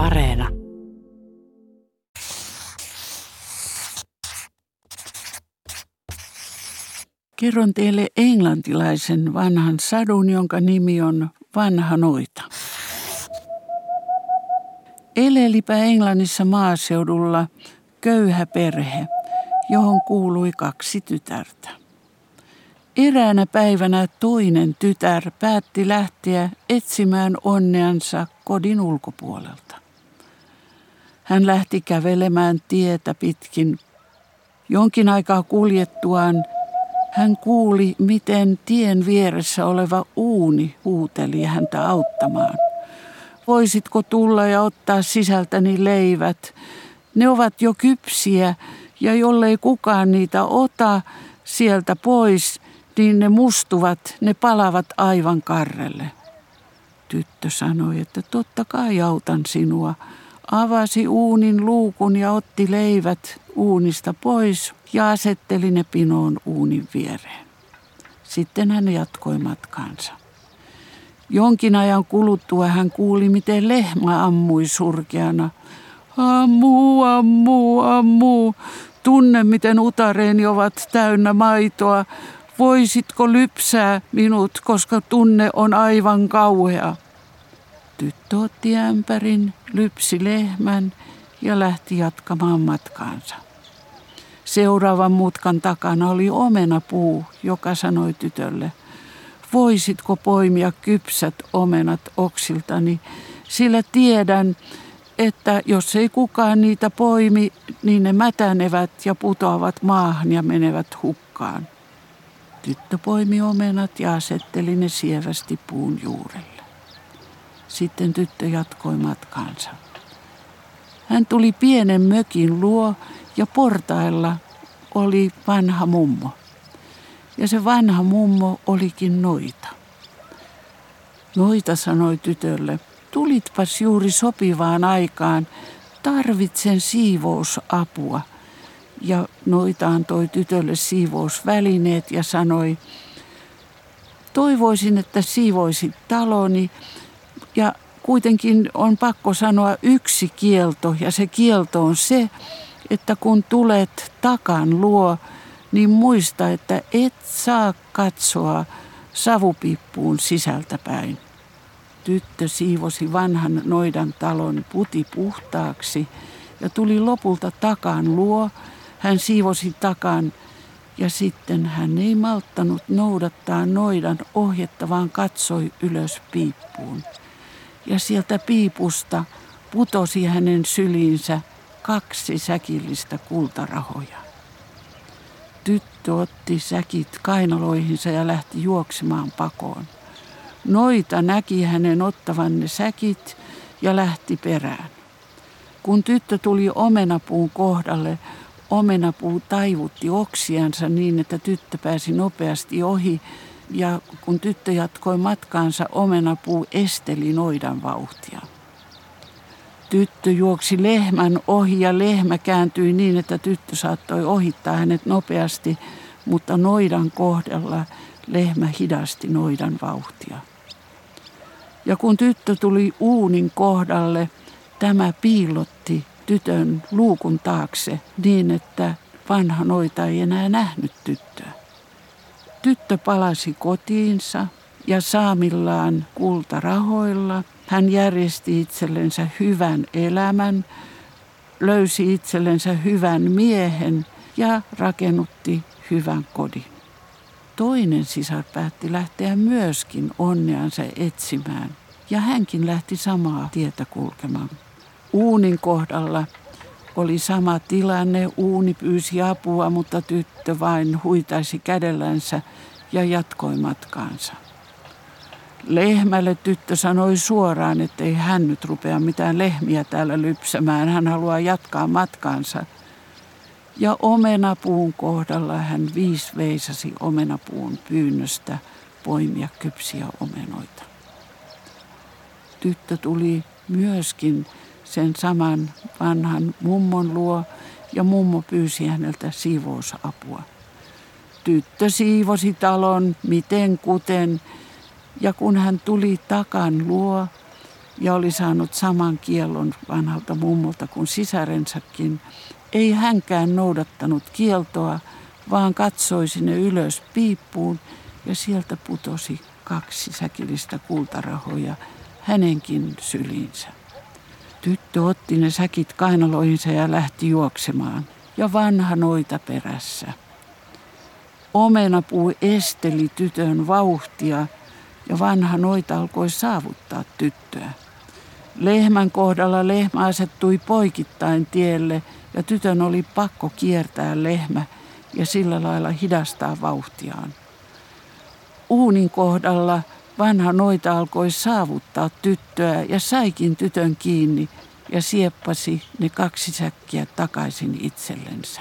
Areena. Kerron teille englantilaisen vanhan sadun, jonka nimi on Vanha noita. Elelipä Englannissa maaseudulla köyhä perhe, johon kuului kaksi tytärtä. Eräänä päivänä toinen tytär päätti lähteä etsimään onneansa kodin ulkopuolelta. Hän lähti kävelemään tietä pitkin. Jonkin aikaa kuljettuaan hän kuuli, miten tien vieressä oleva uuni huuteli häntä auttamaan. Voisitko tulla ja ottaa sisältäni leivät? Ne ovat jo kypsiä ja jollei kukaan niitä ota sieltä pois, niin ne mustuvat, ne palavat aivan karrelle. Tyttö sanoi, että totta kai autan sinua. Avasi uunin luukun ja otti leivät uunista pois ja asetteli ne pinoon uunin viereen. Sitten hän jatkoi matkaansa. Jonkin ajan kuluttua hän kuuli, miten lehmä ammui surkeana. Ammu, ammu, ammu. Tunne, miten utareeni ovat täynnä maitoa. Voisitko lypsää minut, koska tunne on aivan kauhea? Tyttö otti ämpärin, lypsi lehmän ja lähti jatkamaan matkaansa. Seuraavan mutkan takana oli omenapuu, joka sanoi tytölle, voisitko poimia kypsät omenat oksiltani, sillä tiedän, että jos ei kukaan niitä poimi, niin ne mätänevät ja putoavat maahan ja menevät hukkaan. Tyttö poimi omenat ja asetteli ne sievästi puun juurelle. Sitten tyttö jatkoi matkaansa. Hän tuli pienen mökin luo ja portailla oli vanha mummo. Ja se vanha mummo olikin noita. Noita sanoi tytölle, tulitpas juuri sopivaan aikaan, tarvitsen siivousapua. Ja noita antoi tytölle siivousvälineet ja sanoi, toivoisin, että siivoisit taloni ja kuitenkin on pakko sanoa yksi kielto ja se kielto on se, että kun tulet takan luo, niin muista, että et saa katsoa savupippuun sisältäpäin. Tyttö siivosi vanhan noidan talon puti puhtaaksi ja tuli lopulta takan luo. Hän siivosi takan ja sitten hän ei malttanut noudattaa noidan ohjetta, vaan katsoi ylös piippuun. Ja sieltä piipusta putosi hänen syliinsä kaksi säkillistä kultarahoja. Tyttö otti säkit kainaloihinsa ja lähti juoksemaan pakoon. Noita näki hänen ottavan ne säkit ja lähti perään. Kun tyttö tuli omenapuun kohdalle, omenapuu taivutti oksiansa niin, että tyttö pääsi nopeasti ohi ja kun tyttö jatkoi matkaansa, omenapuu esteli noidan vauhtia. Tyttö juoksi lehmän ohi ja lehmä kääntyi niin, että tyttö saattoi ohittaa hänet nopeasti, mutta noidan kohdalla lehmä hidasti noidan vauhtia. Ja kun tyttö tuli uunin kohdalle, tämä piilotti tytön luukun taakse niin, että vanha noita ei enää nähnyt tyttöä. Tyttö palasi kotiinsa ja saamillaan kultarahoilla hän järjesti itsellensä hyvän elämän, löysi itsellensä hyvän miehen ja rakennutti hyvän kodin. Toinen sisar päätti lähteä myöskin onneansa etsimään ja hänkin lähti samaa tietä kulkemaan. Uunin kohdalla oli sama tilanne, uuni pyysi apua, mutta tyttö vain huitaisi kädellänsä ja jatkoi matkaansa. Lehmälle tyttö sanoi suoraan, että ei hän nyt rupea mitään lehmiä täällä lypsämään. Hän haluaa jatkaa matkaansa. Ja omenapuun kohdalla hän viis veisasi omenapuun pyynnöstä poimia kypsiä omenoita. Tyttö tuli myöskin sen saman vanhan mummon luo ja mummo pyysi häneltä siivousapua. Tyttö siivosi talon miten kuten ja kun hän tuli takan luo ja oli saanut saman kiellon vanhalta mummolta kuin sisarensakin, ei hänkään noudattanut kieltoa, vaan katsoi sinne ylös piippuun ja sieltä putosi kaksi säkillistä kultarahoja hänenkin syliinsä. Tyttö otti ne säkit kainaloihinsa ja lähti juoksemaan, ja vanha noita perässä. Omenapuu esteli tytön vauhtia, ja vanha noita alkoi saavuttaa tyttöä. Lehmän kohdalla lehmä asettui poikittain tielle, ja tytön oli pakko kiertää lehmä ja sillä lailla hidastaa vauhtiaan. Uunin kohdalla vanha noita alkoi saavuttaa tyttöä ja saikin tytön kiinni ja sieppasi ne kaksi säkkiä takaisin itsellensä.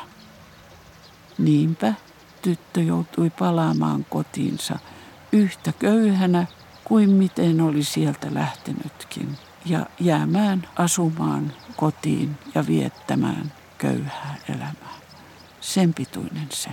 Niinpä tyttö joutui palaamaan kotiinsa yhtä köyhänä kuin miten oli sieltä lähtenytkin ja jäämään asumaan kotiin ja viettämään köyhää elämää. Sen pituinen se.